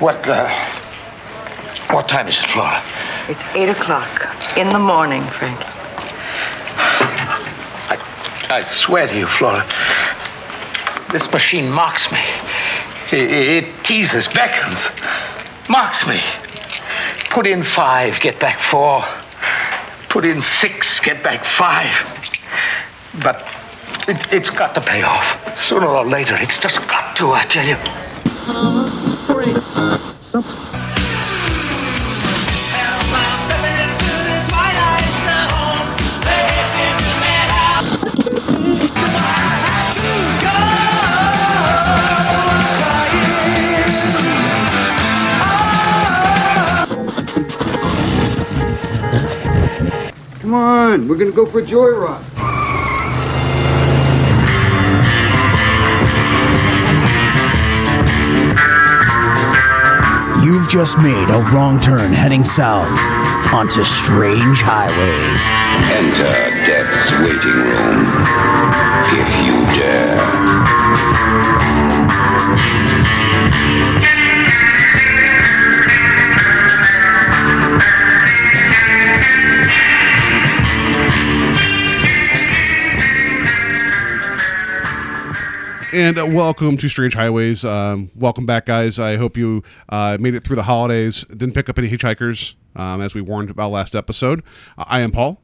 What, uh, what time is it, Flora? It's eight o'clock in the morning, Frank. I, I swear to you, Flora, this machine mocks me. It, it teases, beckons, mocks me. Put in five, get back four. Put in six, get back five. But it, it's got to pay off. Sooner or later, it's just got to, I tell you. Come on, we're gonna go for a joyride. Just made a wrong turn heading south onto strange highways. Enter death's waiting room, if you dare. And uh, welcome to Strange Highways. Um, welcome back, guys. I hope you uh, made it through the holidays. Didn't pick up any hitchhikers, um, as we warned about last episode. I am Paul,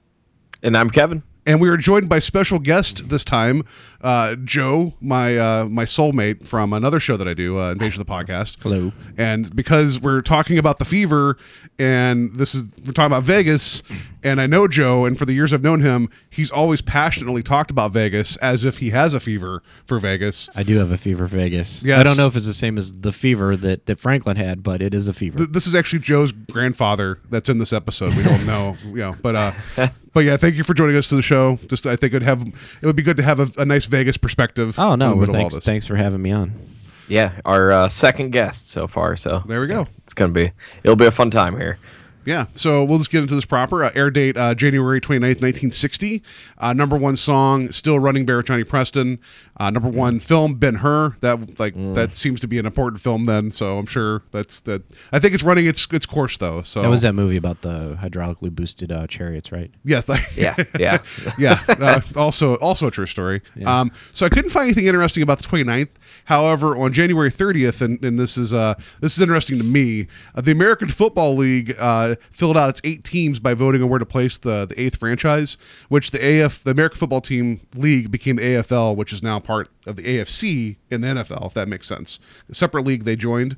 And I'm Kevin. And we are joined by special guest this time, uh, Joe, my uh, my soulmate from another show that I do, uh, Invasion of the Podcast. Hello. And because we're talking about the fever, and this is we're talking about Vegas, and I know Joe, and for the years I've known him, he's always passionately talked about Vegas as if he has a fever for Vegas. I do have a fever for Vegas. Yes. I don't know if it's the same as the fever that, that Franklin had, but it is a fever. Th- this is actually Joe's grandfather that's in this episode. We don't know, you know, but uh, but yeah, thank you for joining us to the show. Just I think it'd have it would be good to have a, a nice Vegas perspective. oh no, the well, middle of all thanks thanks for having me on. Yeah, our uh, second guest so far. So There we go. it's gonna be it'll be a fun time here. Yeah, so we'll just get into this proper. Uh, air date uh, January 29th, 1960. Uh, number one song, Still Running Bear, Johnny Preston. Uh, number one film, Ben Hur. That like that seems to be an important film then. So I'm sure that's that. I think it's running its its course though. So That was that movie about the hydraulically boosted uh, chariots, right? Yes. Yeah, yeah. yeah. Uh, also, also a true story. Um, so I couldn't find anything interesting about the 29th. However, on January 30th, and, and this is uh, this is interesting to me, uh, the American Football League uh, filled out its eight teams by voting on where to place the the eighth franchise, which the AF the American Football Team League became the AFL, which is now part of the AFC in the NFL. If that makes sense, a separate league they joined.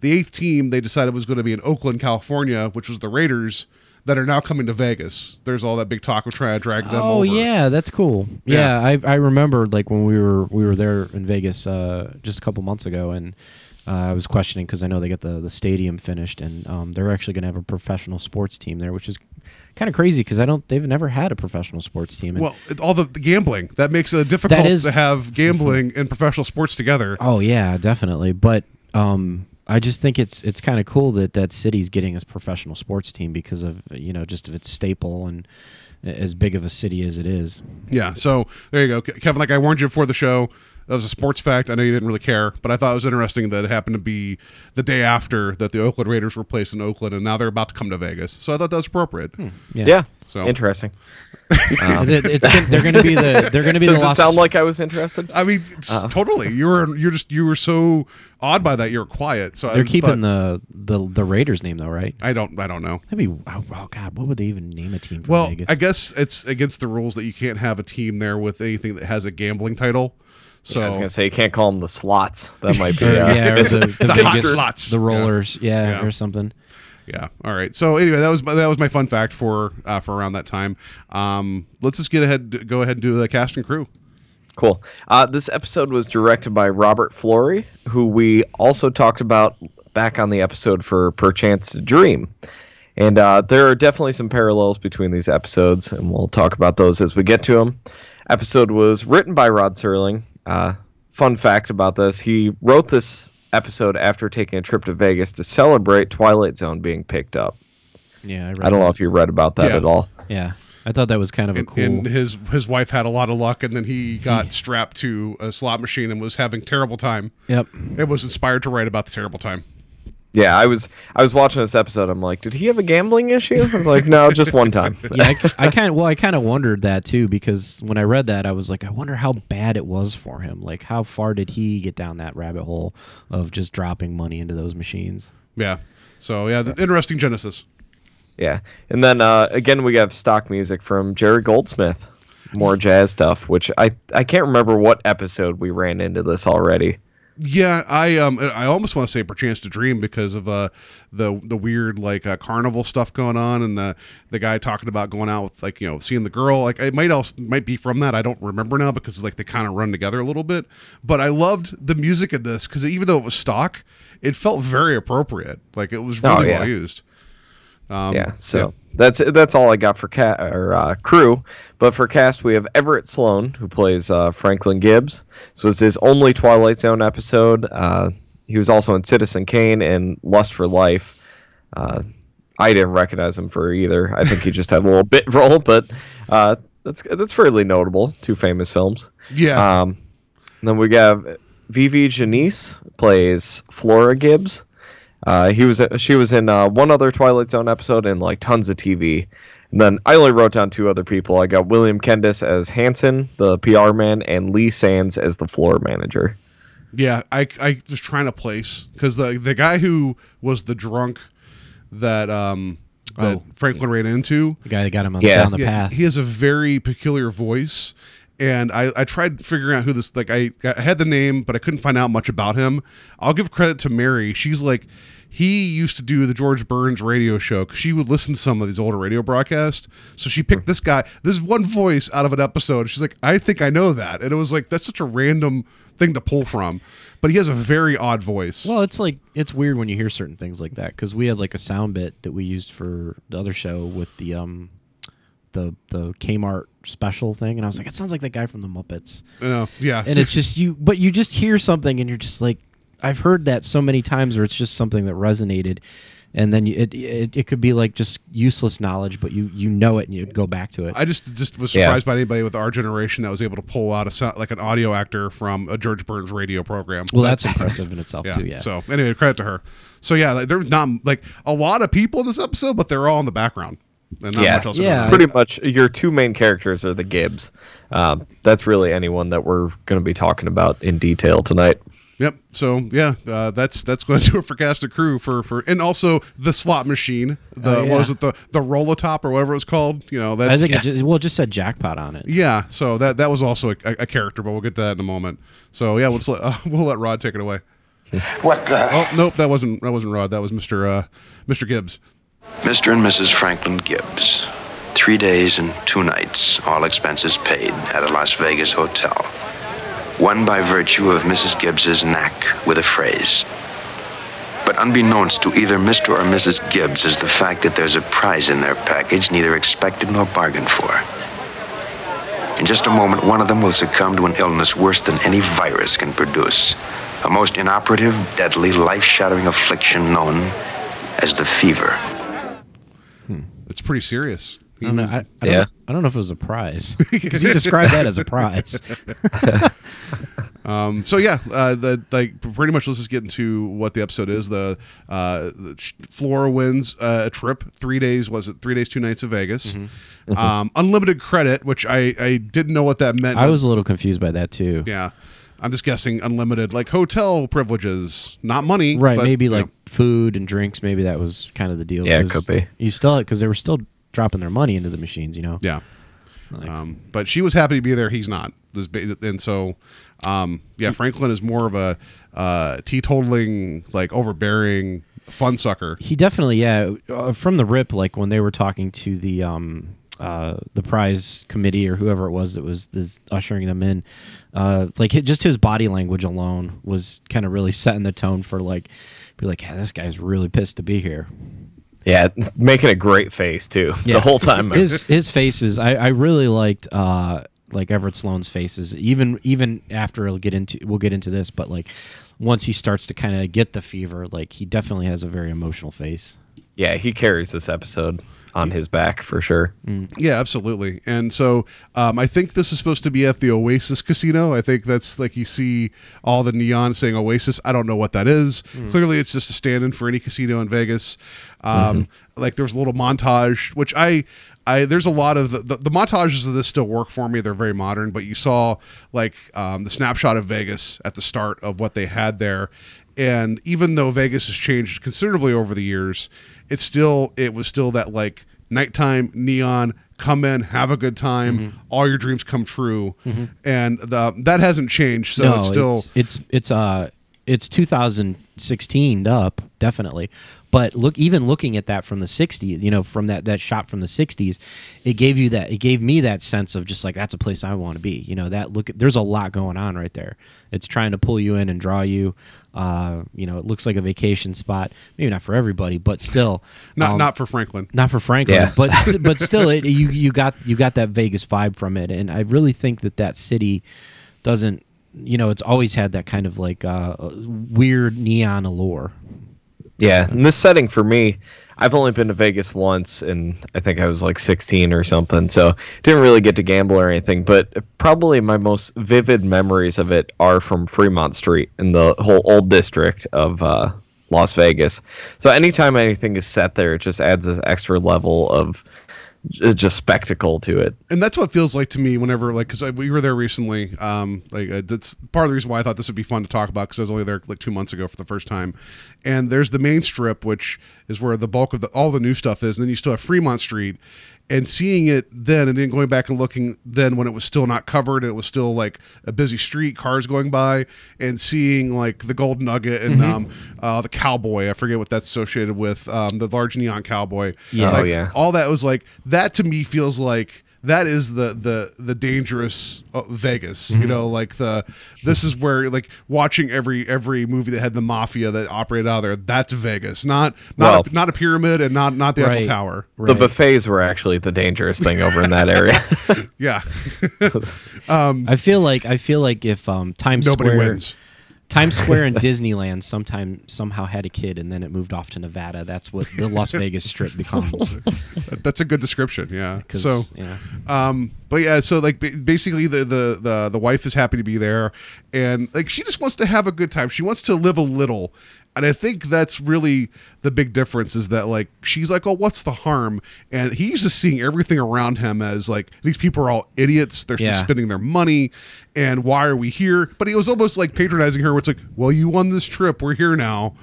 The eighth team they decided was going to be in Oakland, California, which was the Raiders. That are now coming to Vegas. There's all that big talk of trying to drag them oh over. yeah, that's cool. Yeah. Yeah, I I remember like when we were we were there in Vegas uh, just a couple months ago, and uh, I was questioning because I know they got the the stadium finished, and um, they're actually going to have a professional sports team there, which is kind of crazy because I don't they've never had a professional sports team. And, Well, all the, the gambling that makes it difficult is- to have gambling and professional sports together. Oh yeah, definitely. But um, I just think it's it's kind of cool that that city's getting a professional sports team because of you know just of its staple and as big of a city as it is. Yeah, so there you go, Kevin. Like I warned you before the show, that was a sports fact. I know you didn't really care, but I thought it was interesting that it happened to be the day after that the Oakland Raiders were placed in Oakland, and now they're about to come to Vegas. So I thought that was appropriate. Hmm. Yeah, Yeah. So- interesting. Um, it- it's they're going to be the they're going to be Does the it Los sound like I was interested? I mean, it's totally. You were you're just you were so awed by that. You were quiet. So I they're just keeping thought- the, the the Raiders name though, right? I don't. I don't know. That'd be oh, oh god, what would they even name a team for Well, Vegas? I guess it's against the rules that you can't have a team there with anything that has a gambling title. So I was gonna say you can't call them the slots. That might be. Or, Uh, yeah, the, the, The hot slots. the rollers, yeah, Yeah. or something. Yeah. All right. So anyway, that was my, that was my fun fact for uh, for around that time. Um, let's just get ahead, go ahead and do the cast and crew. Cool. Uh, this episode was directed by Robert Florey, who we also talked about back on the episode for Perchance to Dream. And uh, there are definitely some parallels between these episodes, and we'll talk about those as we get to them. Episode was written by Rod Serling. Uh, fun fact about this: he wrote this episode after taking a trip to Vegas to celebrate Twilight Zone being picked up. Yeah, I, read I don't know if you read about that Yeah. at all. Yeah, I thought that was kind of a cool. and his his wife had a lot of luck, and then he got strapped to a slot machine and was having terrible time. yep. It was inspired to write about the terrible time. Yeah, I was I was watching this episode. I'm like, did he have a gambling issue? I was like, no, just one time. yeah, I, I kind of well, I kind of wondered that too because when I read that, I was like, I wonder how bad it was for him. Like, how far did he get down that rabbit hole of just dropping money into those machines? Yeah. So yeah, the interesting genesis. Yeah, and then uh, again we have stock music from Jerry Goldsmith, more jazz stuff. Which I I can't remember what episode we ran into this already. Yeah, I um I almost want to say perchance to dream because of uh the the weird like uh, carnival stuff going on and the the guy talking about going out with like you know seeing the girl like it might also might be from that I don't remember now because like they kind of run together a little bit but I loved the music of this because even though it was stock it felt very appropriate like it was Oh, really yeah. well used. Um, yeah, so that's that's all I got for cat or uh, crew. But for cast, we have Everett Sloane who plays uh, Franklin Gibbs. So it's his only Twilight Zone episode. Uh, he was also in Citizen Kane and Lust for Life. Uh, I didn't recognize him for either. I think he just had a little bit role, but uh, that's that's fairly notable. Two famous films. yeah. Um, then we have Vivi Janiss plays Flora Gibbs. Uh, he was she was in uh, one other Twilight Zone episode and like tons of TV. And then I only wrote down two other people. I got William Kendis as Hanson, the PR man, and Lee Sands as the floor manager. Yeah, I I was trying to place because the the guy who was the drunk that um that Oh. Franklin ran into, The guy that got him on Yeah. down the yeah, path. he has a very peculiar voice, and I I tried figuring out who this like I, I had the name, but I couldn't find out much about him. I'll give credit to Mary. She's like. He used to do the George Burns radio show because she would listen to some of these older radio broadcasts. So she picked this guy, this one voice out of an episode. She's like, I think I know that. And it was like, that's such a random thing to pull from. But he has a very odd voice. Well, it's like it's weird when you hear certain things like that because we had like a sound bit that we used for the other show with the um the the Kmart special thing, and I was like, it sounds like that guy from the Muppets, You know, yeah. and it's just you, but you just hear something and you're just like, I've heard that so many times, or it's just something that resonated, and then it, it it could be like just useless knowledge, but you you know it and you go back to it. I just just was Yeah. surprised by anybody with our generation that was able to pull out a sound, like an audio actor from a George Burns radio program. well, that's impressive in itself yeah. too. Yeah. So anyway, credit to her. So yeah, like, there's not like a lot of people in this episode, but they're all in the background. And not Yeah. much else Yeah. Pretty much, your two main characters are the Gibbs. Um, that's really anyone that we're going to be talking about in detail tonight. Yep. So yeah, uh, that's that's going to do it for cast and crew for for and also the slot machine. The Oh, yeah. what was it the the Rolotop or whatever it was called? You know that's I think it just, well, it just said jackpot on it. yeah. So that that was also a, a character, but we'll get to that in a moment. So yeah, we'll let, uh, we'll let Rod take it away. What, uh, Oh nope, that wasn't that wasn't Rod. That was Mister uh, Mister Gibbs. Mr. and Mrs. Franklin Gibbs. Three days and two nights, all expenses paid, at a Las Vegas hotel. One by virtue of Mrs. Gibbs's knack with a phrase. But unbeknownst to either Mr. or Mrs. Gibbs is the fact that there's a prize in their package neither expected nor bargained for. In just a moment, one of them will succumb to an illness worse than any virus can produce. A most inoperative, deadly, life shattering affliction known as the fever. Hmm. It's pretty serious. He I don't know. I, I Yeah. Don't, I don't know if it was a prize because he described that as a prize. Um, so yeah, uh, the like pretty much let's just get into what the episode is. The, uh, the Flora wins uh, a trip, three days was it three days, two nights of Vegas, um, unlimited credit, which I I didn't know what that meant. I was a little confused by that too. yeah. I'm just guessing unlimited like hotel privileges, not money, Right, but, maybe like know. food and drinks. Maybe that was kind of the deal. Yeah, it 'cause could be. You still because they were still dropping their money into the machines. You know. yeah. Like- Um, but she was happy to be there. He's not. And so, um, yeah, Franklin is more of a uh, teetotaling, like overbearing fun sucker. He definitely, yeah, uh, from the rip, like when they were talking to the um uh the prize committee or whoever it was that was this ushering them in, uh, like just his body language alone was kind of really setting the tone for like, be like, yeah, this guy's really pissed to be here. Yeah, making a great face too Yeah. the whole time. his his faces, I I really liked uh like Everett Sloane's faces, even even after we'll get into we'll get into this, but like once he starts to kind of get the fever, like he definitely has a very emotional face. Yeah, he carries this episode on his back for sure. Yeah, absolutely. And so um, I think this is supposed to be at the Oasis Casino. I think that's like you see all the neon saying Oasis. I don't know what that is. Clearly, it's just a stand-in for any casino in Vegas. Um, Like there was a little montage, which I. I, there's a lot of the, the, the montages of this still work for me. They're very modern, but you saw like um, the snapshot of Vegas at the start of what they had there, and even though Vegas has changed considerably over the years, it's still it was still that like nighttime neon come in have a good time Mm-hmm. all your dreams come true. And the, that hasn't changed so no, it's still it's, it's it's uh it's 2016 up definitely. But look even looking at that from the 60s you know from that that shot from the 60s it gave you that it gave me that sense of just like that's a place i want to be. You know that look there's a lot going on right there. It's trying to pull you in and draw you uh you know it looks like a vacation spot maybe not for everybody but still not um, not for franklin not for Franklin, Yeah. but but still, it, you you got you got that Vegas vibe from it, and I really think that that city doesn't, you know, it's always had that kind of like uh, weird neon allure. Yeah, in this setting for me, I've only been to Vegas once, and I think I was like 16 or something, so didn't really get to gamble or anything. But probably my most vivid memories of it are from Fremont Street and the whole old district of uh, Las Vegas. So anytime anything is set there, it just adds this extra level of just spectacle to it. and that's what feels like to me whenever like because we were there recently um like uh, that's part of the reason why i thought this would be fun to talk about because i was only there like two months ago for the first time and there's the main strip which is where the bulk of the, all the new stuff is and then you still have fremont street and seeing it then and then going back and looking then when it was still not covered and it was still like a busy street cars going by and seeing like the gold nugget and um uh the cowboy i forget what that's associated with um the large neon cowboy Yeah. Like, Oh, yeah. all that was like that to me feels like that is the the the dangerous uh, Vegas. Mm-hmm. You know, like the this is where like watching every every movie that had the mafia that operated out of there. That's Vegas, not not Well- a, not a pyramid and not not the Right. Eiffel Tower. The buffets were actually the dangerous thing over in that area. Yeah, I feel like I feel like if um, Times nobody Square wins. Times Square and Disneyland sometime somehow had a kid and then it moved off to Nevada. That's what the Las Vegas Strip becomes. That's a good description. Yeah. So yeah. Um, but yeah, so like basically the, the the the wife is happy to be there, and like she just wants to have a good time. She wants to live a little, and I think that's really the big difference is that like she's like, oh, what's the harm? And he's just seeing everything around him as like these people are all idiots. They're just spending their money, and why are we here? But he was almost like patronizing her. Where it's like, well, you won this trip. We're here now.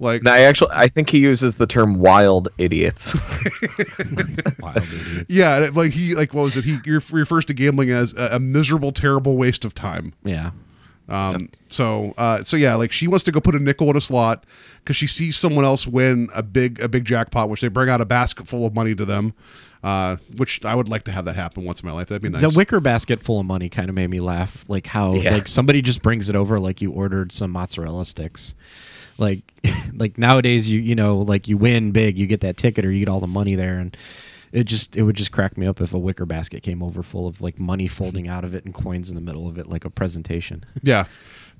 Like And I actually, I think he uses the term "wild idiots." Wild idiots. yeah, like he like what was it? He refers to gambling as a, a miserable, terrible waste of time. Yeah. Um, so, uh, so yeah, like she wants to go put a nickel in a slot because she sees someone else win a big, a big jackpot, which they bring out a basket full of money to them. Uh, which I would like to have that happen once in my life. That'd be nice. The wicker basket full of money kind of made me laugh. Like how Yeah. like somebody just brings it over like you ordered some mozzarella sticks. Like like nowadays you you know like you win big, you get that ticket or you get all the money there and it just it would just crack me up if a wicker basket came over full of like money folding out of it and coins in the middle of it like a presentation. yeah,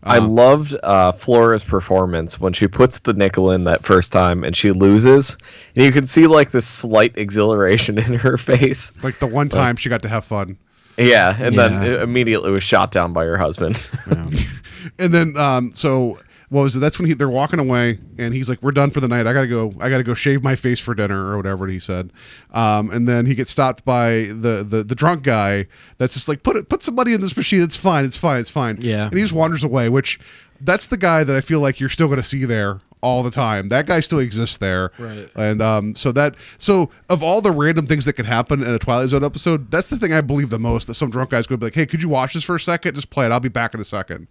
I loved uh, Flora's performance when she puts the nickel in that first time and she loses, and you can see like this slight exhilaration in her face. like the one time she got to have fun, Yeah, and then Yeah. it immediately was shot down by her husband. and then um, so what was it? That's when he they're walking away, and he's like, "We're done for the night. I gotta go. I gotta go shave my face for dinner or whatever he said." Um, and then he gets stopped by the, the the drunk guy that's just like, "Put it, put some money in this machine. It's fine. It's fine. It's fine." Yeah. and he just wanders away. Which that's the guy that I feel like you're still gonna see there all the time. That guy still exists there. Right. And um, so that so of all the random things that could happen in a Twilight Zone episode, that's the thing I believe the most. That some drunk guy's going to be like, "Hey, could you watch this for a second? Just play it. I'll be back in a second.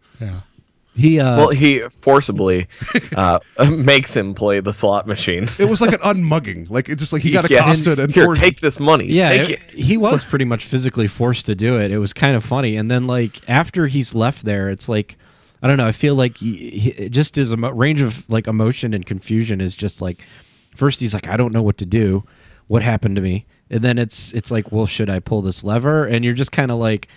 He uh well, he forcibly uh, makes him play the slot machine. It was like an unmugging. Like it's just like he got Yeah. accosted and Here, forced- take this money. yeah, take it- it. he was pretty much physically forced to do it. It was kind of funny. And then like after he's left there, it's like I don't know. I feel like he, he, just his emo- range of like emotion and confusion is just like first he's like I don't know what to do. What happened to me? And then it's it's like well should I pull this lever? And you're just kind of like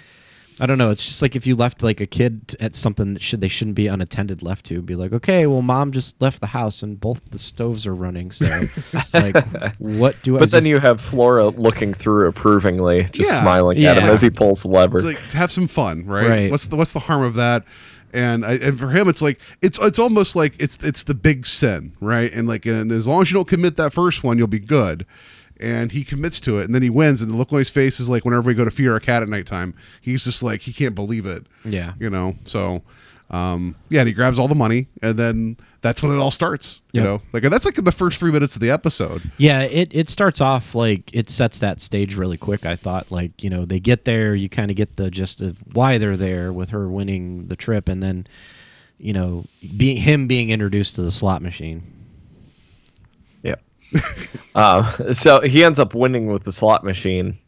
I don't know. It's just like if you left like a kid at something that should they shouldn't be unattended left to. Be like, okay, well, mom just left the house and both the stoves are running. So, like, what do I? But then just- you have Flora looking through approvingly, just Yeah. smiling at him as he pulls the lever. It's like have some fun, right? Right. What's the what's the harm of that? And I, and for him, it's like it's it's almost like it's it's the big sin, right? And like and as long as you don't commit that first one, you'll be good. And he commits to it, and then he wins. And the look on his face is like whenever we go to feed our cat at nighttime, he's just like he can't believe it. Yeah. you know. So, um, yeah, and he grabs all the money, and then that's when it all starts. You know, like that's like in the first three minutes of the episode. Yeah, it, it starts off like it sets that stage really quick. I thought like you know they get there, you kind of get the gist of why they're there with her winning the trip, and then you know being him being introduced to the slot machine. Yeah. uh, so he ends up winning with the slot machine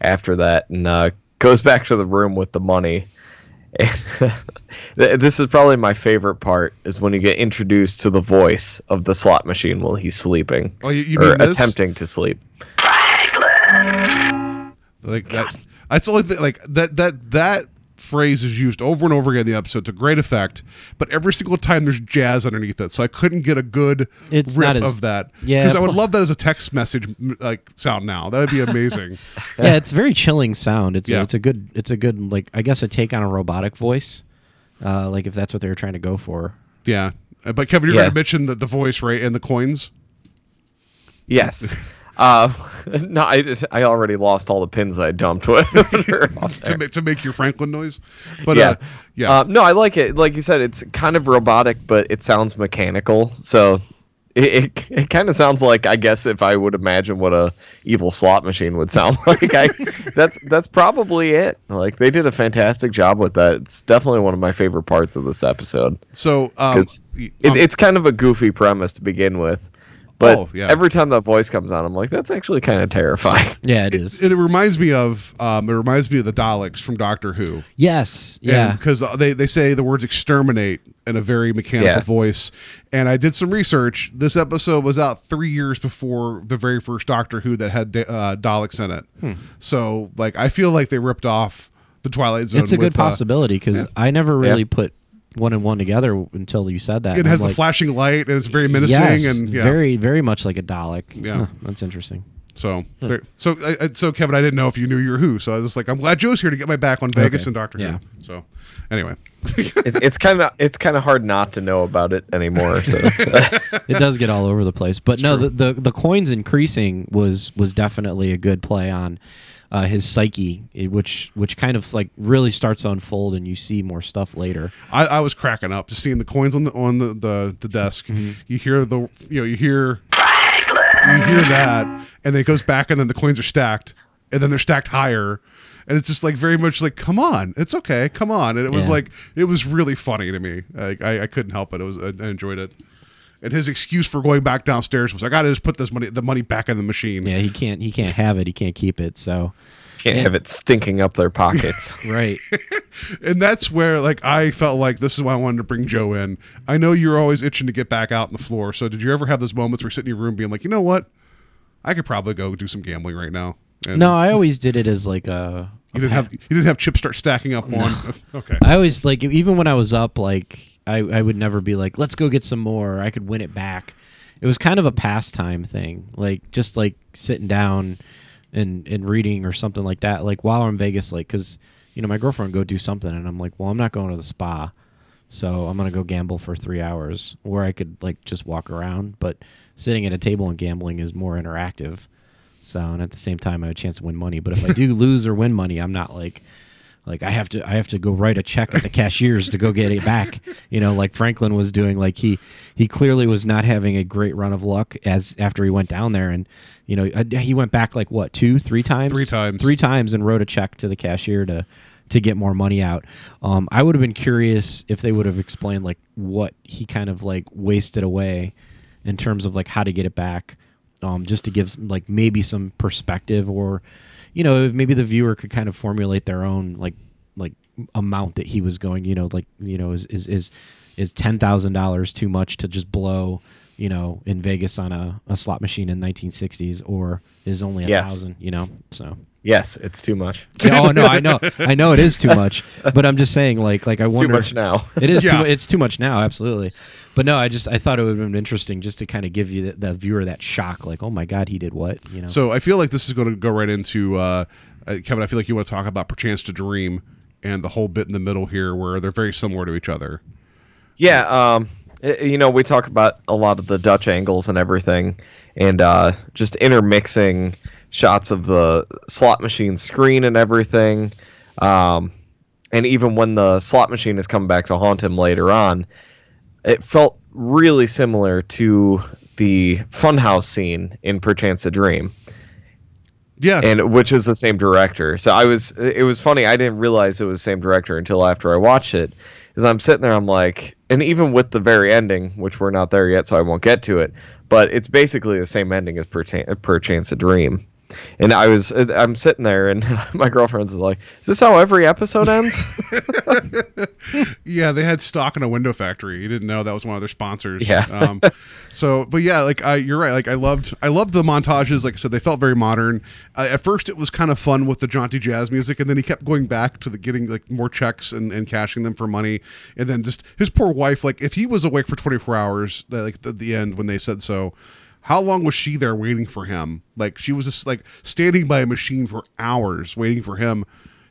after that and uh, goes back to the room with the money. And this is probably my favorite part is when you get introduced to the voice of the slot machine while he's sleeping Oh, you, you or mean this? attempting to sleep. Like that. That's the only thing. Like that. That that phrase is used over and over again in the episode to great effect. But every single time there's jazz underneath it, so I couldn't get a good It's rip as- of that. Yeah, because I would love that as a text message like sound now. That would be amazing. yeah, it's very chilling sound. It's Yeah. a, it's a good it's a good like I guess a take on a robotic voice, uh, like if that's what they were trying to go for. yeah. Uh, But Kevin, you're Yeah. going to mention the, the voice right and the coins. Yes. Uh, no, I, I already lost all the pins I dumped with. to make to make your Franklin noise. But yeah, uh, yeah, Uh, no, I like it. Like you said, it's kind of robotic, but it sounds mechanical. So it it, it kind of sounds like I guess if I would imagine what a evil slot machine would sound like, I that's that's probably it. Like they did a fantastic job with that. It's definitely one of my favorite parts of this episode so um, because it, um, it's kind of a goofy premise to begin with. But Oh, yeah. every time that voice comes on, I'm like, that's actually kind of terrifying. Yeah, it is. and it reminds me of um, it reminds me of the Daleks from Doctor Who. yes, yeah. because they, they say the words exterminate in a very mechanical Yeah. voice. And I did some research. This episode was out three years before the very first Doctor Who that had uh, Daleks in it. Hmm. So, like, I feel like they ripped off the Twilight Zone. it's a good with, uh, possibility because I never really put one and one together until you said that. it and has I'm the like, flashing light and it's very menacing yes, and yeah. very very much like a Dalek. Yeah. Huh, that's interesting. so hmm. there- so I, I- so Kevin, I didn't know if you knew your Who, so I was just like, I'm glad Joe's here to get my back on Vegas Okay. and Doctor Yeah. Who. So anyway, it's it's kind of it's kind of hard not to know about it anymore. So it does get all over the place. But no, the, the the coins increasing was was definitely a good play on uh, his psyche, which which kind of like really starts to unfold, and you see more stuff later. I, I was cracking up just seeing the coins on the on the the, the desk. Mm-hmm. You hear the you know you hear you hear that, and then it goes back, and then the coins are stacked, and then they're stacked higher, and it's just like very much like come on, it's okay, come on, and it was Yeah. like it was really funny to me. Like I, I couldn't help it. It was I enjoyed it. And his excuse for going back downstairs was, "I got to just put this money, the money, back in the machine." Yeah, he can't he can't have it. He can't keep it. So can't have it stinking up their pockets. right. and that's where like I felt like this is why I wanted to bring Joe in. I know you're always itching to get back out on the floor. So did you ever have those moments where you're sitting in your room being like, you know what, I could probably go do some gambling right now? And No, I always did it as like a. you didn't have you didn't have chips start stacking up on. Okay, I always like even when I was up, like I, I would never be like, let's go get some more. I could win it back. It was kind of a pastime thing, like just like sitting down and and reading or something like that. Like while I'm in Vegas, like because you know my girlfriend would go do something, and I'm like, well, I'm not going to the spa, so I'm gonna go gamble for three hours, where I could like just walk around. But sitting at a table and gambling is more interactive. So and at the same time, I have a chance to win money. But if I do lose or win money, I'm not like like I have to I have to go write a check at the cashiers to go get it back. You know, like Franklin was doing. Like he he clearly was not having a great run of luck as after he went down there and you know uh, he went back like what two three times Three times. three times and wrote a check to the cashier to to get more money out. Um, I would have been curious if they would have explained like what he kind of like wasted away in terms of like how to get it back. Um, just to give like maybe some perspective or you know maybe the viewer could kind of formulate their own like like amount that he was going you know like you know is is is, is ten thousand dollars too much to just blow you know, in Vegas on a, a slot machine in 1960s, or is only a Yes. thousand. You know, so. Yes, it's too much. Yeah, oh no, I know, I know it is too much, but I'm just saying, like, like I It's too wonder. much now. It is. Yeah. Too, it's too much now, absolutely. But no, I just I thought it would have been interesting just to kind of give you the, the viewer that shock, like, oh my god, he did what? You know. So I feel like this is going to go right into uh, uh, Kevin. I feel like you want to talk about "Perchance to Dream" and the whole bit in the middle here, where they're very similar to each other. Yeah, um, you know, we talk about a lot of the Dutch angles and everything, and uh, just intermixing shots of the slot machine screen and everything. Um, and even when the slot machine is coming back to haunt him later on, it felt really similar to the funhouse scene in Perchance a Dream. Yeah, and which is the same director. So I was, it was funny. I didn't realize it was the same director until after I watched it. As I'm sitting there, I'm like, and even with the very ending, which we're not there yet, so I won't get to it. But it's basically the same ending as Perchance a Dream. And I was, I'm sitting there, and my girlfriend's like, "Is this how every episode ends?" yeah, they had stock in a window factory. You didn't know that was one of their sponsors. Yeah. Um, so, but yeah, like I, you're right. Like I loved, I loved the montages. Like I said, they felt very modern. Uh, at first, it was kind of fun with the jaunty jazz music, and then he kept going back to the getting like more checks and, and cashing them for money, and then just his poor wife. Like if he was awake for 24 hours, like at the end when they said so. How long was she there waiting for him? Like she was just like standing by a machine for hours waiting for him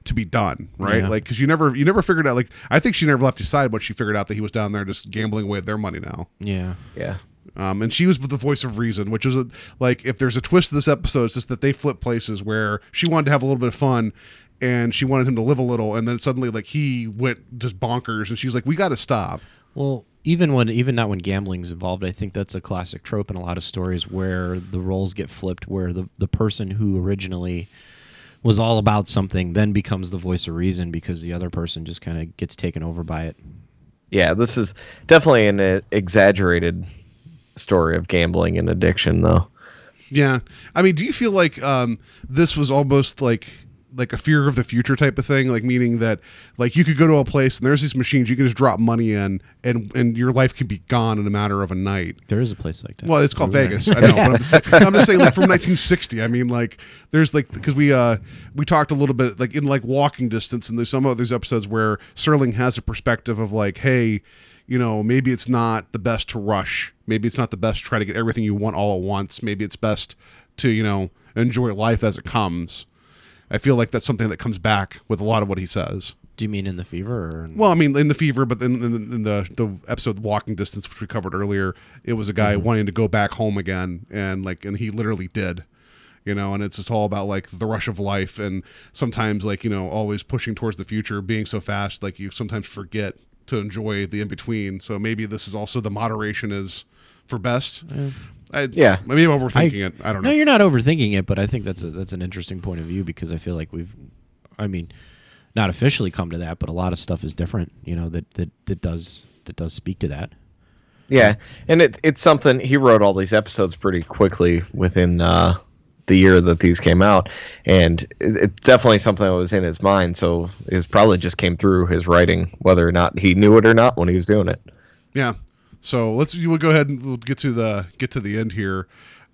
to be done, right? Yeah. Like because you never you never figured out. Like I think she never left his side, but she figured out that he was down there just gambling away their money now. yeah. yeah. Um, and she was the voice of reason, which is a, like if there's a twist to this episode, it's just that they flip places where she wanted to have a little bit of fun, and she wanted him to live a little, and then suddenly like he went just bonkers, and she's like, "We got to stop." Well, even when even not when gambling's involved, I think that's a classic trope in a lot of stories where the roles get flipped, where the the person who originally was all about something then becomes the voice of reason because the other person just kind of gets taken over by it. Yeah, this is definitely an uh, exaggerated story of gambling and addiction, though. Yeah, I mean, do you feel like um, this was almost like like a fear of the future type of thing? Like meaning that like you could go to a place and there's these machines you can just drop money in, and and your life can be gone in a matter of a night. There is a place like that. Well, it's called. Vegas. I know, but I'm just, I'm just saying, like from 1960. I mean, like there's like because we uh we talked a little bit like in like walking distance, and there's some of these episodes where Serling has a perspective of like, hey, you know, maybe it's not the best to rush. Maybe it's not the best to try to get everything you want all at once. Maybe it's best to you know enjoy life as it comes. I feel like that's something that comes back with a lot of what he says. Do you mean in the fever or in- Well, I mean, in the fever, but in, in, in the the episode "Walking Distance," which we covered earlier, it was a guy mm-hmm. wanting to go back home again, and like, and he literally did, you know. And it's just all about like the rush of life, and sometimes like you know, always pushing towards the future, being so fast, like you sometimes forget to enjoy the in between. So maybe this is also the moderation is for best. I, Yeah. maybe I'm overthinking it. I don't know. No, you're not overthinking it, but I think that's a that's an interesting point of view because I feel like we've, I mean, not officially come to that, but a lot of stuff is different. You know that that that does that does speak to that. Yeah, and it, it's something he wrote all these episodes pretty quickly within uh, the year that these came out, and it, it's definitely something that was in his mind. So it was probably just came through his writing, whether or not he knew it or not when he was doing it. Yeah. So let's we'll go ahead and we'll get to the get to the end here.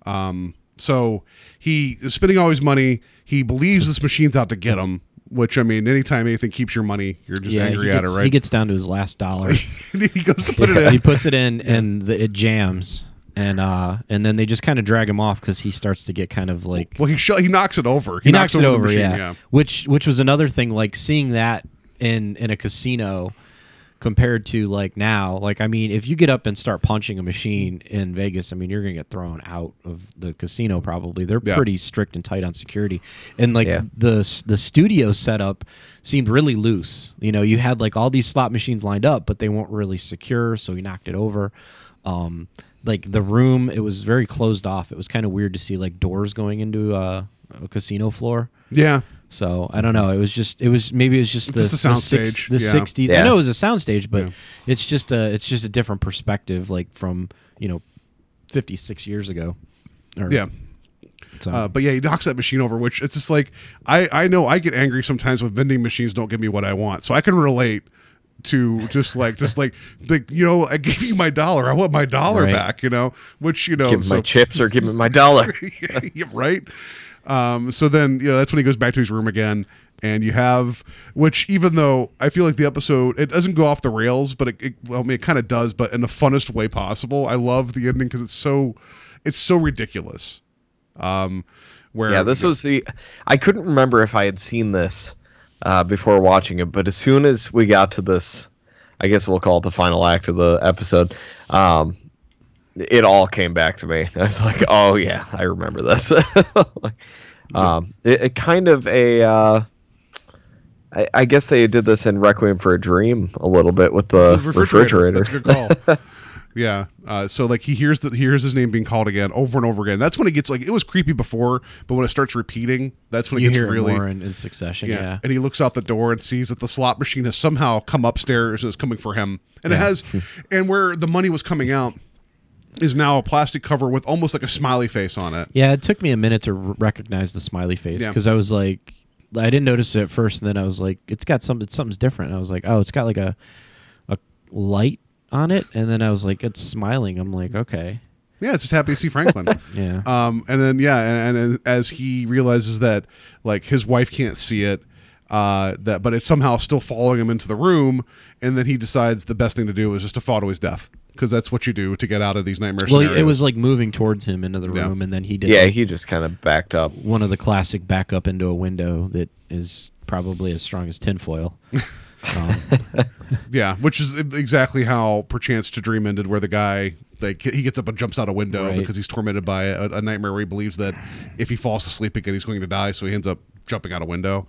Um, so he is spending all his money. He believes this machine's out to get him. Which I mean, anytime anything keeps your money, you're just angry he at it, right? He gets down to his last dollar. he goes to put it in. he puts it in, and the, it jams, and uh, and then they just kind of drag him off because he starts to get kind of like Well, he sh- he knocks it over. he, knocks, it the over, machine, yeah. Which which was another thing, like seeing that in in a casino compared to like now. Like I mean, if you get up and start punching a machine in Vegas, I mean you're gonna get thrown out of the casino probably. They're Yeah. pretty strict and tight on security, and like Yeah. the the studio setup seemed really loose. You know, you had like all these slot machines lined up, but they weren't really secure, so he knocked it over. Um, like the room, it was very closed off. It was kind of weird to see like doors going into uh, a casino floor. Yeah. So I don't know. It was just it was maybe it was just the just a the, soundstage, the yeah. sixties. I know it was a soundstage, but Yeah. it's just a it's just a different perspective, like from you know fifty six years ago. Or- Yeah. So Uh, but yeah, he knocks that machine over, which it's just like I I know I get angry sometimes when vending machines don't give me what I want, so I can relate to just like just like like you know I gave you my dollar I want my dollar Right. back you know which you know Give so- my chips or give me my dollar. yeah, right. Um, so then, you know, that's when he goes back to his room again, and you have, which even though I feel like the episode it doesn't go off the rails, but it, it well, I mean, it kind of does, but in the funnest way possible. I love the ending because it's so, it's so ridiculous. Um, where yeah, this was the. I couldn't remember if I had seen this uh, before watching it, but as soon as we got to this, I guess we'll call it the final act of the episode. Um, it all came back to me. I was like, "Oh yeah, I remember this." Um, it, it kind of a. Uh, I, I guess they did this in Requiem for a Dream a little bit with the, refrigerator. That's a good call. yeah. Uh, so like he hears that he hears his name being called again over and over again. That's when it gets like it was creepy before, but when it starts repeating, that's when it You gets hear really it more in, in succession. Yeah. Yeah. And he looks out the door and sees that the slot machine has somehow come upstairs and is coming for him. And it has, and where the money was coming out is now a plastic cover with almost like a smiley face on it. Yeah, it took me a minute to r- recognize the smiley face Yeah. because I was like, I didn't notice it at first, and then I was like, it's got something, something's different. I was like, oh, it's got like a, a light on it, and then I was like, it's smiling. I'm like, okay, Yeah, it's just happy to see Franklin. yeah, Um, and then yeah, and, and as he realizes that like his wife can't see it, uh, that but it's somehow still following him into the room, and then he decides the best thing to do is just to fall to his death because that's what you do to get out of these nightmare well, scenarios. it was like moving towards him into the Yeah. room, and then he did yeah, like, he just kind of backed up. one of the classic back up into a window that is probably as strong as tinfoil. um, Yeah, which is exactly how Perchance to Dream ended, where the guy like he gets up and jumps out a window Right. because he's tormented by a, a nightmare where he believes that if he falls asleep again, he's going to die. So he ends up jumping out a window.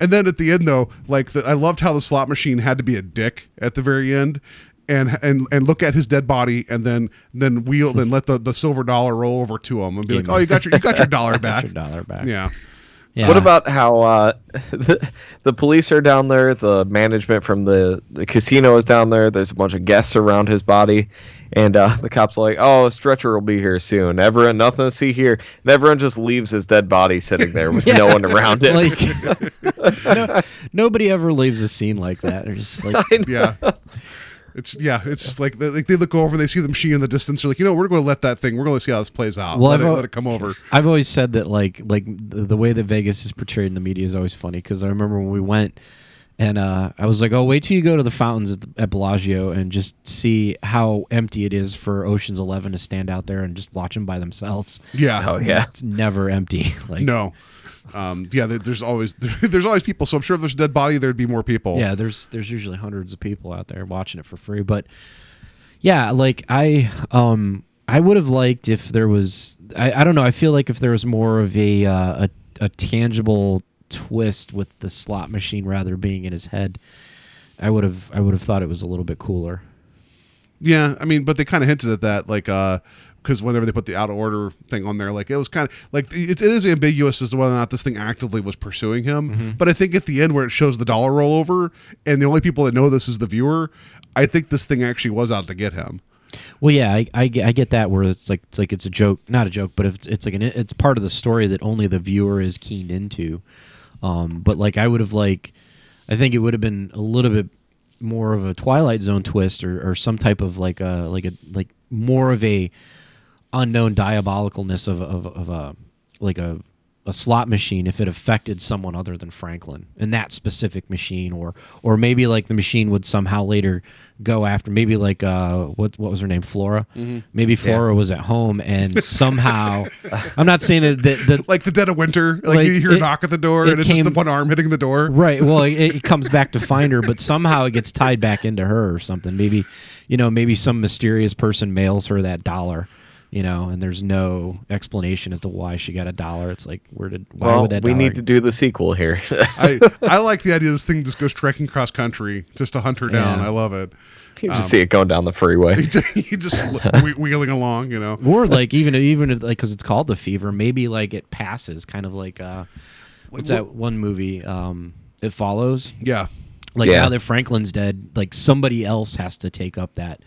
And then at the end, though, like the, I loved how the slot machine had to be a dick at the very end. And, and and look at his dead body and then then wheel then let the, the silver dollar roll over to him and be like Give oh you got your you got your dollar got back your dollar back. yeah Yeah. What about how uh, the, the police are down there? The management from the, the casino is down there. There's a bunch of guests around his body, and uh, the cops are like, "Oh, a stretcher will be here soon." Everyone, nothing to see here. And everyone just leaves his dead body sitting there with no one around it. like no, nobody ever leaves a scene like that. They're just like yeah. It's yeah, it's just like they, like they look over and they see the machine in the distance. They're like, you know, we're going to let that thing. We're going to see how this plays out. Well, let, I've it, al- let it come over. I've always said that like like the, the way that Vegas is portrayed in the media is always funny because I remember when we went and uh, I was like, oh, wait till you go to the fountains at, the, at Bellagio and just see how empty it is for Ocean's Eleven to stand out there and just watch them by themselves. Yeah. Oh yeah. It's never empty. Like No. Um, yeah, there's always there's always people. So I'm sure if there's a dead body, there'd be more people. Yeah, there's there's usually hundreds of people out there watching it for free, but yeah, like I um I would have liked if there was I, I don't know, I feel like if there was more of a uh, a a tangible twist with the slot machine rather being in his head, I would have I would have thought it was a little bit cooler. Yeah, I mean, but they kind of hinted at that, like, uh, because whenever they put the out of order thing on there, like it was kind of like it, it is ambiguous as to whether or not this thing actively was pursuing him. Mm-hmm. But I think at the end where it shows the dollar rollover, and the only people that know this is the viewer, I think this thing actually was out to get him. Well, yeah, I, I, get- I get that where it's like it's like it's a joke, not a joke, but it's it's like an it's part of the story that only the viewer is keened into. Um, but like I would have like, I think it would have been a little bit more of a Twilight Zone twist or, or some type of like a like a like more of a unknown diabolicalness of of, of a like a a slot machine if it affected someone other than Franklin and that specific machine or or maybe like the machine would somehow later go after maybe like uh what what was her name Flora maybe Flora was at home and somehow I'm not saying that that, that Like the dead of winter, like, Like, you hear a knock at the door, it and it's just the one arm hitting the door. Right. Well, it, it comes back to find her, but somehow it gets tied back into her or something. Maybe, you know, maybe some mysterious person mails her that dollar, you know, and there's no explanation as to why she got a dollar. It's like, where did, why Well, would that we dollar- need to do the sequel here. I I like the idea this thing just goes trekking cross country just to hunt her down. Yeah. I love it. you just see it going down the freeway. he just whe- wheeling along, you know. or like even even if like because it's called the fever, maybe like it passes, kind of like uh, what's that one movie? Um, it follows. Yeah. Like Yeah. now that Franklin's dead, like somebody else has to take up that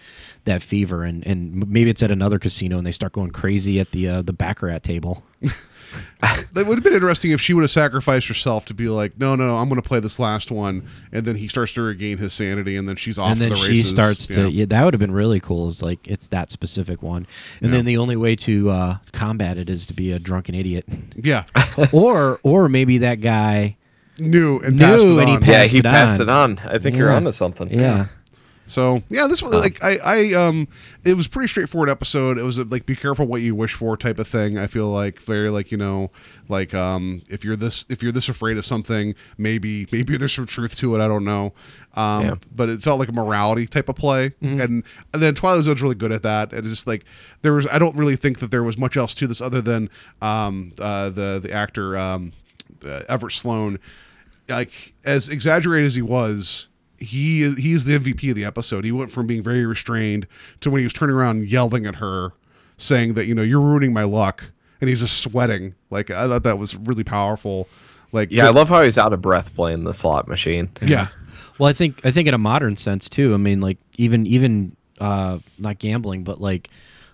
that fever, and and maybe it's at another casino, and they start going crazy at the uh, the baccarat table. That would have been interesting if she would have sacrificed herself to be like, no, no, no, I'm going to play this last one, and then he starts to regain his sanity, and then she's off and then the she races. starts Yeah. to yeah that would have been really cool is like it's that specific one and then the only way to uh, combat it is to be a drunken idiot yeah, or or maybe that guy knew and Knew passed it and he passed yeah, he it passed on. it on. I think you're onto something. yeah So yeah, this was like I, I um it was a pretty straightforward episode. It was a, like be careful what you wish for type of thing. I feel like very like you know like um if you're this if you're this afraid of something maybe maybe there's some truth to it. I don't know. Um, Yeah. but it felt like a morality type of play, and and then Twilight Zone's really good at that. And it's just like there was I don't really think that there was much else to this other than um uh the the actor um uh, Everett Sloane like as exaggerated as he was, he is he is the MVP of the episode. He went from being very restrained to when he was turning around and yelling at her, saying that you know you're ruining my luck, and he's just sweating. Like I thought that was really powerful. Like Yeah, I love how he's out of breath playing the slot machine. yeah well i think i think in a modern sense too i mean like even even uh not gambling but like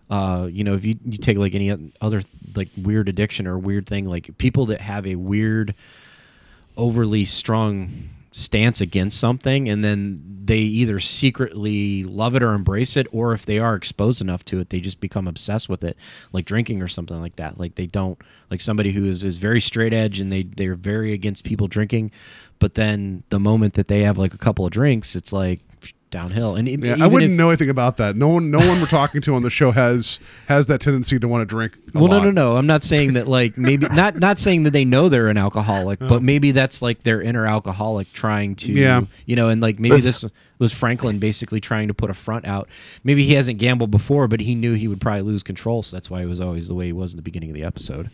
uh you know if you, you take like any other like weird addiction or weird thing like people that have a weird overly strong stance against something and then they either secretly love it or embrace it or if they are exposed enough to it they just become obsessed with it like drinking or something like that. Like they don't like somebody who is, is very straight edge and they they're very against people drinking but then the moment that they have like a couple of drinks it's like downhill and e- yeah. I wouldn't if- know anything about that. No one no one we're talking to on the show has has that tendency to want to drink. a well, no, lot. no, no. I'm not saying that. Like, maybe not. Not saying that they know they're an alcoholic, oh. but maybe that's like their inner alcoholic trying to, Yeah. you know, and like maybe This- this was Franklin basically trying to put a front out. Maybe he hasn't gambled before, but he knew he would probably lose control, so that's why he was always the way he was in the beginning of the episode.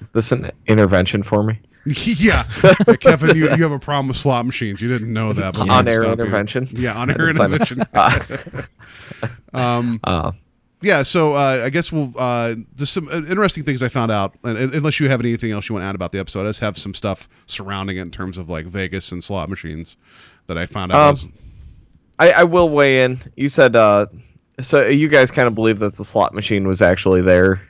Is this an intervention for me? yeah, Kevin, you, you have a problem with slot machines. You didn't know that. but On air stop you. intervention? Yeah, on air didn't sign up. intervention. um, Uh, yeah, so uh, I guess we'll uh, just some uh, interesting things I found out. And, unless you have anything else you want to add about the episode, I just have some stuff surrounding it in terms of like Vegas and slot machines that I found out. Um, was- I, I will weigh in. You said uh, so. You guys kind of believe that the slot machine was actually there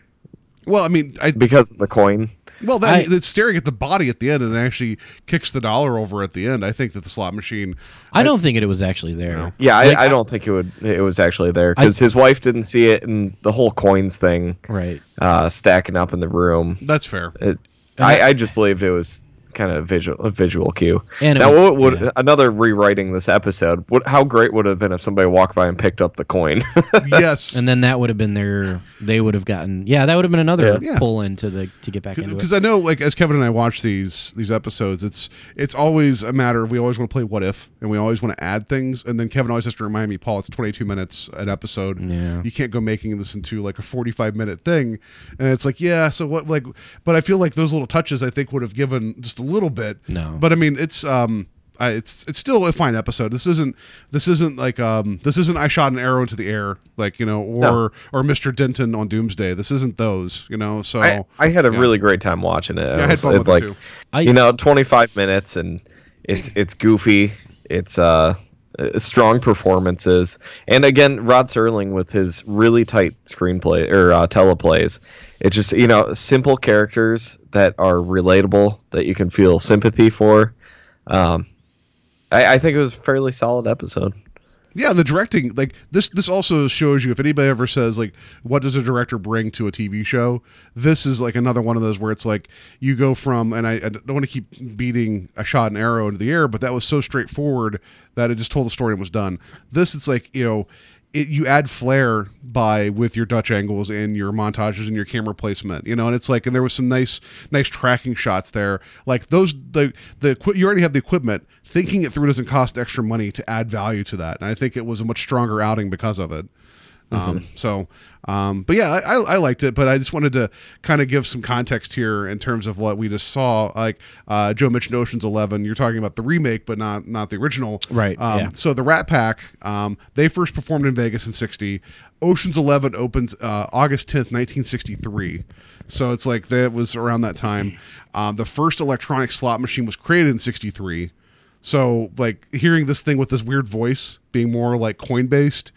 well, I mean, I because of the coin. Well then I- it's staring at the body at the end and it actually kicks the dollar over at the end. I think that the slot machine. I don't think it was actually there. No. Yeah, Like, I, I don't think it would. It was actually there because his wife didn't see it, and the whole coins thing Right. uh, stacking up in the room. That's fair. It, I, I just believed it was kind of visual a visual cue. And now, was- what would yeah. another rewriting this episode? What, how great would it have been if somebody walked by and picked up the coin? yes. And then that would have been their. They would have gotten. Yeah, that would have been another Yeah. pull into the to get back into it. because I know, like as Kevin and I watch these these episodes, it's it's always a matter of we always want to play what if, and we always want to add things, and then Kevin always has to remind me, Paul, it's twenty two minutes an episode. Yeah. you can't go making this into like a forty five minute thing, and it's like, yeah, so what? Like, but I feel like those little touches I think would have given just a little bit. No. but I mean, it's um. I, it's it's still a fine episode. This isn't this isn't like um this isn't I shot an arrow into the air like you know or No. or Mr. Denton on Doomsday. This isn't those you know. So I, I had a yeah. really great time watching it. Yeah, I had fun it, with it, like too. I- you know, 25 minutes and it's it's goofy. It's uh, strong performances. And again, Rod Serling with his really tight screenplay or uh, teleplays. It's just, you know, simple characters that are relatable that you can feel sympathy for. Um I, I think it was a fairly solid episode. Yeah, and the directing, like this, this also shows you if anybody ever says like, "What does a director bring to a TV show?" This is like another one of those where it's like you go from, and I, I don't want to keep beating a shot and arrow into the air, but that was so straightforward that it just told the story and was done. This, it's like you know, it, you add flair by with your Dutch angles and your montages and your camera placement, you know, and it's like, and there was some nice, nice tracking shots there. Like those, the the you already have the equipment. Thinking it through doesn't cost extra money to add value to that, and I think it was a much stronger outing because of it. Um, so, um, but yeah, I, I, liked it, but I just wanted to kind of give some context here in terms of what we just saw. Like uh, Joe mentioned Ocean's Eleven, you're talking about the remake, but not not the original. Right, Um, yeah. So the Rat Pack, um, they first performed in Vegas in '60. Ocean's Eleven opens uh, August 10th, 1963. So it's like that was around that time. Um, the first electronic slot machine was created in '63. So like hearing this thing with this weird voice being more like coin based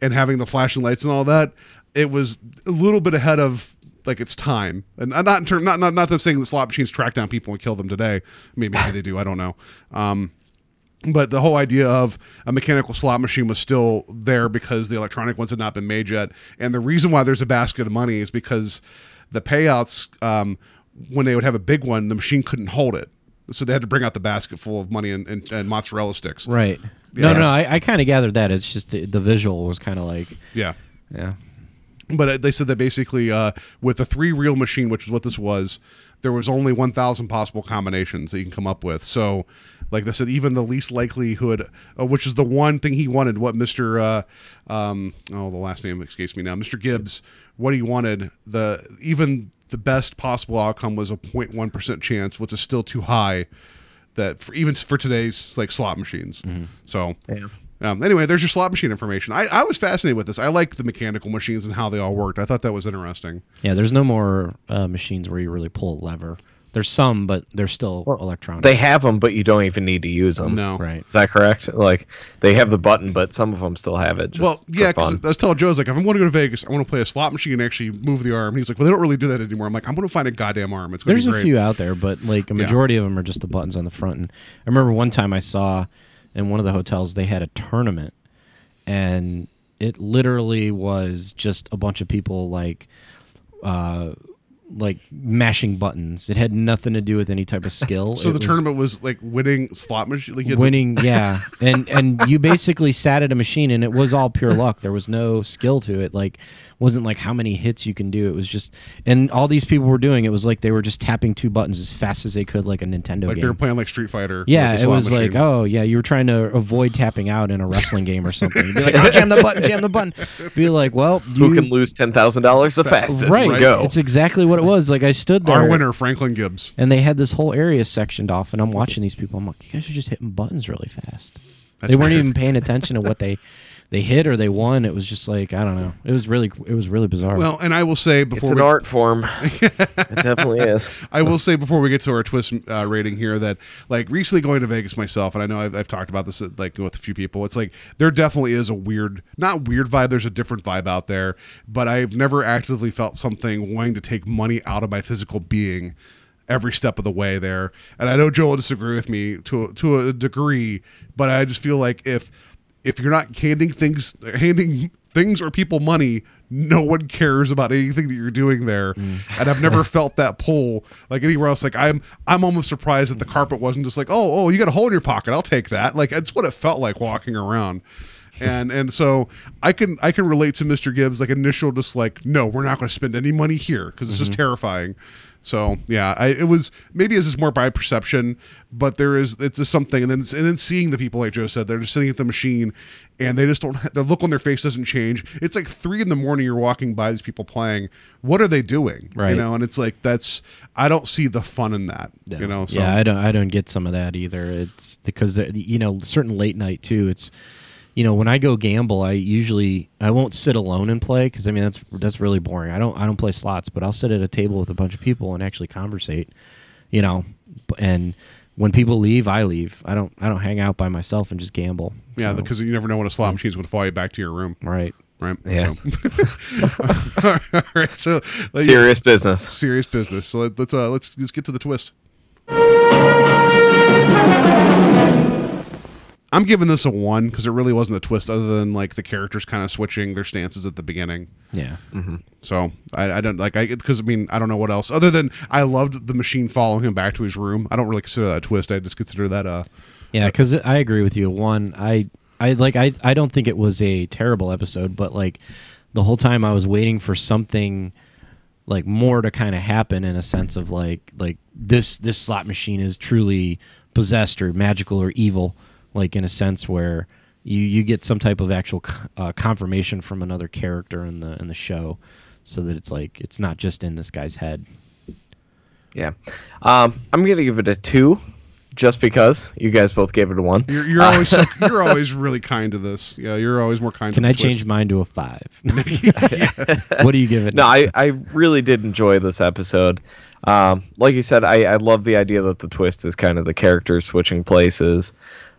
and having the flashing lights and all that, it was a little bit ahead of like its time. And uh, not in term not not not them saying the slot machines track down people and kill them today. Maybe, maybe they do. I don't know. Um, but the whole idea of a mechanical slot machine was still there because the electronic ones had not been made yet. And the reason why there's a basket of money is because the payouts, um, when they would have a big one, the machine couldn't hold it. So they had to bring out the basket full of money and, and, and mozzarella sticks. Right. Yeah. No, no, I, I kind of gathered that. It's just the, the visual was kind of like, Yeah. yeah. But uh, they said that basically, uh, with a three reel machine, which is what this was, there was only 1,000 possible combinations that you can come up with. So, like they said, even the least likelihood, uh, which is the one thing he wanted, what Mr. Uh, um, oh, the last name escapes me now, Mr. Gibbs, what he wanted, the even the best possible outcome was a 0.1% chance, which is still too high that for, even for today's like slot machines. So, Yeah. um, anyway, there's your slot machine information. I, I was fascinated with this. I like the mechanical machines and how they all worked. I thought that was interesting. Yeah, there's no more uh, machines where you really pull a lever. There's some, but they're still electronic. They have them, but you don't even need to use them. No. right. Is that correct? Like they have the button, but some of them still have it. Just well, yeah, for 'cause fun. I was telling Joe, I was like, if I'm going to go to Vegas, I want to play a slot machine and actually move the arm. He's like, well, they don't really do that anymore. I'm like, I'm going to find a goddamn arm. It's going to There's be a few out there, but like a Yeah. majority of them are just the buttons on the front. And I remember one time I saw in one of the hotels they had a tournament, and it literally was just a bunch of people like, uh, like mashing buttons. It had nothing to do with any type of skill. So It the was tournament was like winning slot machine. Like you had- winning, yeah, and and you basically sat at a machine, and it was all pure luck. There was no skill to it. Like wasn't like how many hits you can do. It was just, and all these people were doing. It was like they were just tapping two buttons as fast as they could, like a Nintendo like game. they were playing like Street Fighter. yeah, it slot was like, oh yeah, you were trying to avoid tapping out in a wrestling game or something. You'd be like, oh, jam the button, jam the button. Be like, well, Who can lose ten thousand dollars the fastest? right? Go. It's exactly what it was. Like I stood there, our winner, Franklin Gibbs. and they had this whole area sectioned off, and I'm watching these people. I'm like, you guys are just hitting buttons really fast. That's they weren't weird. even paying attention to what they they hit or they won. It was just like I don't know. It was really it was really bizarre. Well, and I will say before it's an we, art form. it definitely is. I will say before we get to our twist uh, rating here that like recently going to Vegas myself, and I know I've, I've talked about this uh, like with a few people. It's like there definitely is a weird, not weird vibe. There's a different vibe out there, but I've never actively felt something wanting to take money out of my physical being every step of the way there. And I know Joe will disagree with me to to a degree, but I just feel like if if you're not handing things handing things or people money no one cares about anything that you're doing there. Mm. And i've never felt that pull like anywhere else. Like i'm i'm almost surprised that the carpet wasn't just like oh oh you got a hole in your pocket. I'll take that. Like it's what it felt like walking around. And and so i can i can relate to mr gibbs like initial just like no we're not going to spend any money here because it's just mm-hmm. terrifying so yeah, I, it was maybe it's just more by perception, but there is it's just something, and then and then seeing the people like Joe said, they're just sitting at the machine, and they just don't. The look on their face doesn't change. It's like three in the morning. You're walking by these people playing. What are they doing? You Right. know, and it's like that's I don't see the fun in that. You know, so yeah, I don't I don't get some of that either. It's because you know certain late night too. It's you know when I go gamble, I usually I won't sit alone and play because I mean that's that's really boring. I don't I don't play slots, but I'll sit at a table with a bunch of people and actually conversate. You know, and when people leave, I leave. I don't I don't hang out by myself and just gamble. yeah, So, because you never know when a slot machine's going to follow you back to your room. right. Right. Yeah. So, all right. So like, Serious business. serious business. So let, let's uh let's let's get to the twist. I'm giving this a one because it really wasn't a twist, other than like the characters kind of switching their stances at the beginning. Yeah. Mm-hmm. So I, I don't like I because I mean I don't know what else other than I loved the machine following him back to his room. I don't really consider that a twist. I just consider that a Yeah, because I agree with you. One, I, I like, I, I don't think it was a terrible episode, but like, the whole time I was waiting for something, like more to kind of happen in a sense of like, like this, this slot machine is truly possessed or magical or evil, like in a sense where you, you get some type of actual uh, confirmation from another character in the in the show, so that it's like it's not just in this guy's head. Yeah. Um, I'm gonna give it a two, just because you guys both gave it a one. You're, you're always so, you're always really kind to this. Yeah, you're always more kind. Can to I the twist. change mine to a five? what do you give it? No, I, I really did enjoy this episode. Um, like you said, I, I love the idea that the twist is kind of the characters switching places.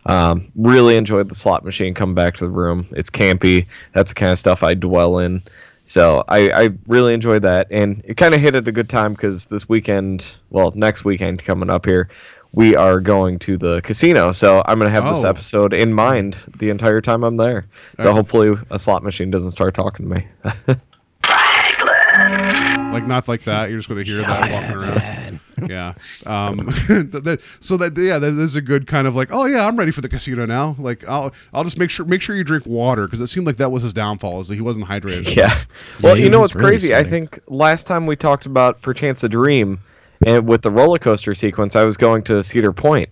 Um, really enjoyed the slot machine coming back to the room. It's campy. That's the kind of stuff I dwell in. So I, I really enjoyed that, and it kind of hit at a good time because this weekend, well, next weekend coming up here, we are going to the casino. So I'm gonna have this Oh. episode in mind the entire time I'm there. So hopefully a slot machine doesn't start talking to me. like not like that. You're just going to hear that walking around. Yeah. Um. so that yeah, that is a good kind of like, oh yeah, I'm ready for the casino now. Like I'll I'll just make sure make sure you drink water because it seemed like that was his downfall is that he wasn't hydrated. Yeah. Well, he you know what's really crazy? I think last time we talked about Perchance a Dream and with the roller coaster sequence, I was going to Cedar Point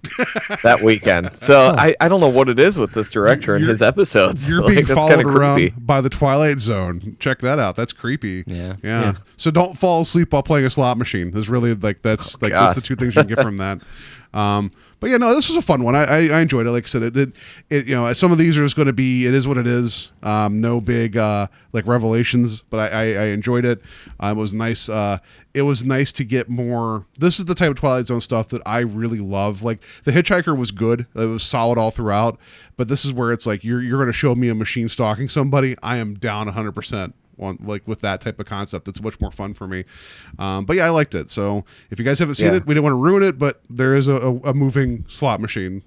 that weekend. So I, I don't know what it is with this director and You're- his episodes. You're Like, being that's followed around creepy. by the Twilight Zone. Check that out. That's creepy. Yeah. Yeah. So don't fall asleep while playing a slot machine. Is really like that's like God. that's the two things you can get from that. Um, but yeah, no, this was a fun one. I, I, I enjoyed it. Like I said, it did. It, you know, some of these are just going to be. It is what it is. Um, no big uh, like revelations, but I, I, I enjoyed it. Uh, it was nice. Uh, it was nice to get more. This is the type of Twilight Zone stuff that I really love. Like the Hitchhiker was good. It was solid all throughout. But this is where it's like you're you're going to show me a machine stalking somebody. I am down 100 percent on like with that type of concept. It's much more fun for me. Um, but yeah, I liked it. So if you guys haven't seen Yeah. it, we didn't want to ruin it, but there is a, a, a moving slot machine,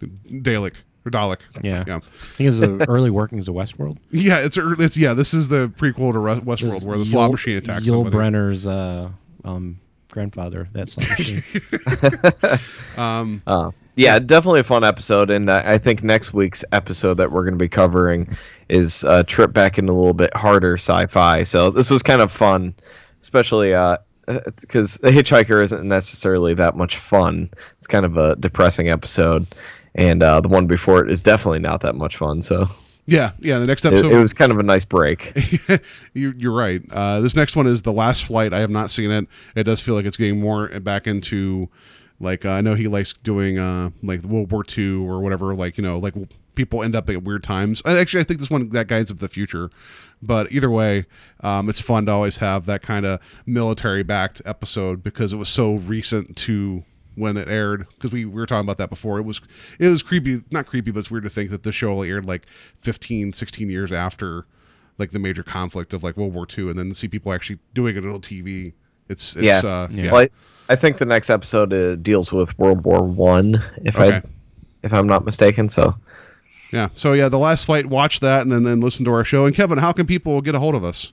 Dalek or Dalek. Yeah. yeah, I think it's the early workings of Westworld. yeah. It's ear- it's yeah. This is the prequel to Ru- Westworld There's where the slot Yul- machine attacks Yul somebody. Brynner's uh, um, grandfather. That slot machine. Uh, yeah, definitely a fun episode, and I I think next week's episode that we're going to be covering is a trip back into a little bit harder sci-fi. So this was kind of fun, especially because the Hitchhiker isn't necessarily that much fun. It's kind of a depressing episode, and uh, the one before it is definitely not that much fun. So Yeah, yeah. The next episode. it was kind of a nice break. you, you're right. Uh, this next one is the last flight. I have not seen it. It does feel like it's getting more back into like uh, I know he likes doing uh, like World War II or whatever. Like you know, like people end up at weird times. Actually, I think this one that guides of the future. But either way, um, it's fun to always have that kind of military backed episode because it was so recent to when it aired because we, we were talking about that before it was it was creepy not creepy but it's weird to think that the show only aired like 15 16 years after like the major conflict of like World War II, and then see people actually doing it on TV. It's, it's Yeah. uh, yeah. Well, I, I think the next episode uh, deals with World War One, if Okay. I if I'm not mistaken. So. yeah. So yeah, the last flight, watch that, and then then listen to our show. And Kevin, how can people get a hold of us?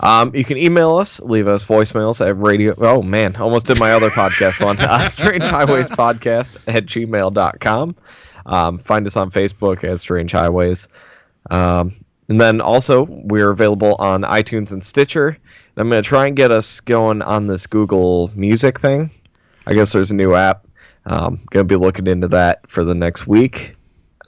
Um, you can email us, leave us voicemails at radio. Oh man, almost did my other podcast on Uh, Strange Highways Podcast at gmail.com. Um, find us on Facebook as Strange Highways. Um, and then also, we're available on iTunes and Stitcher. And I'm going to try and get us going on this Google Music thing. I guess there's a new app. Um, going to be looking into that for the next week.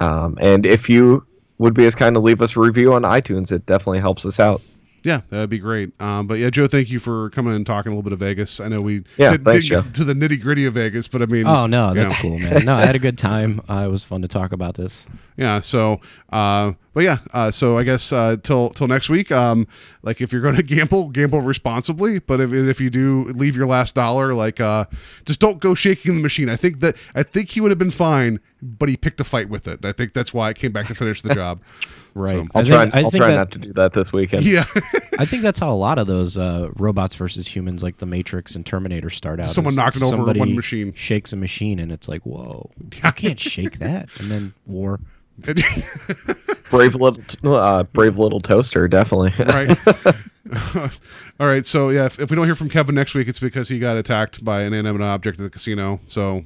Um, and if you would be as kind to leave us a review on iTunes, it definitely helps us out. Yeah, that'd be great. Um, but yeah, Joe, thank you for coming and talking a little bit of Vegas. I know we Yeah, didn't, thanks, didn't get to the nitty gritty of Vegas, but I mean, oh no, that's know. cool, man. No, I had a good time. Uh, it was fun to talk about this. yeah so uh but yeah uh so i guess uh till till next week um like if you're gonna gamble gamble responsibly but if, if you do leave your last dollar like uh just don't go shaking the machine i think that i think he would have been fine but he picked a fight with it i think that's why i came back to finish the job Right. So- I'll I try. think- I I'll think try that- not to do that this weekend. yeah I think that's how a lot of those uh, robots versus humans, like the Matrix and Terminator, start out. Someone is knocking over somebody one machine. shakes a machine, and it's like, whoa, I can't shake that. And then war. Brave little, uh, brave little toaster, definitely. right all right so yeah if, if we don't hear from kevin next week it's because he got attacked by an inanimate object at the casino so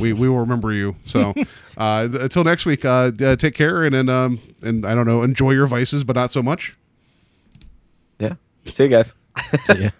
we we will remember you so uh th- until next week uh, uh take care and then um and i don't know enjoy your vices but not so much yeah. See you guys. So, yeah.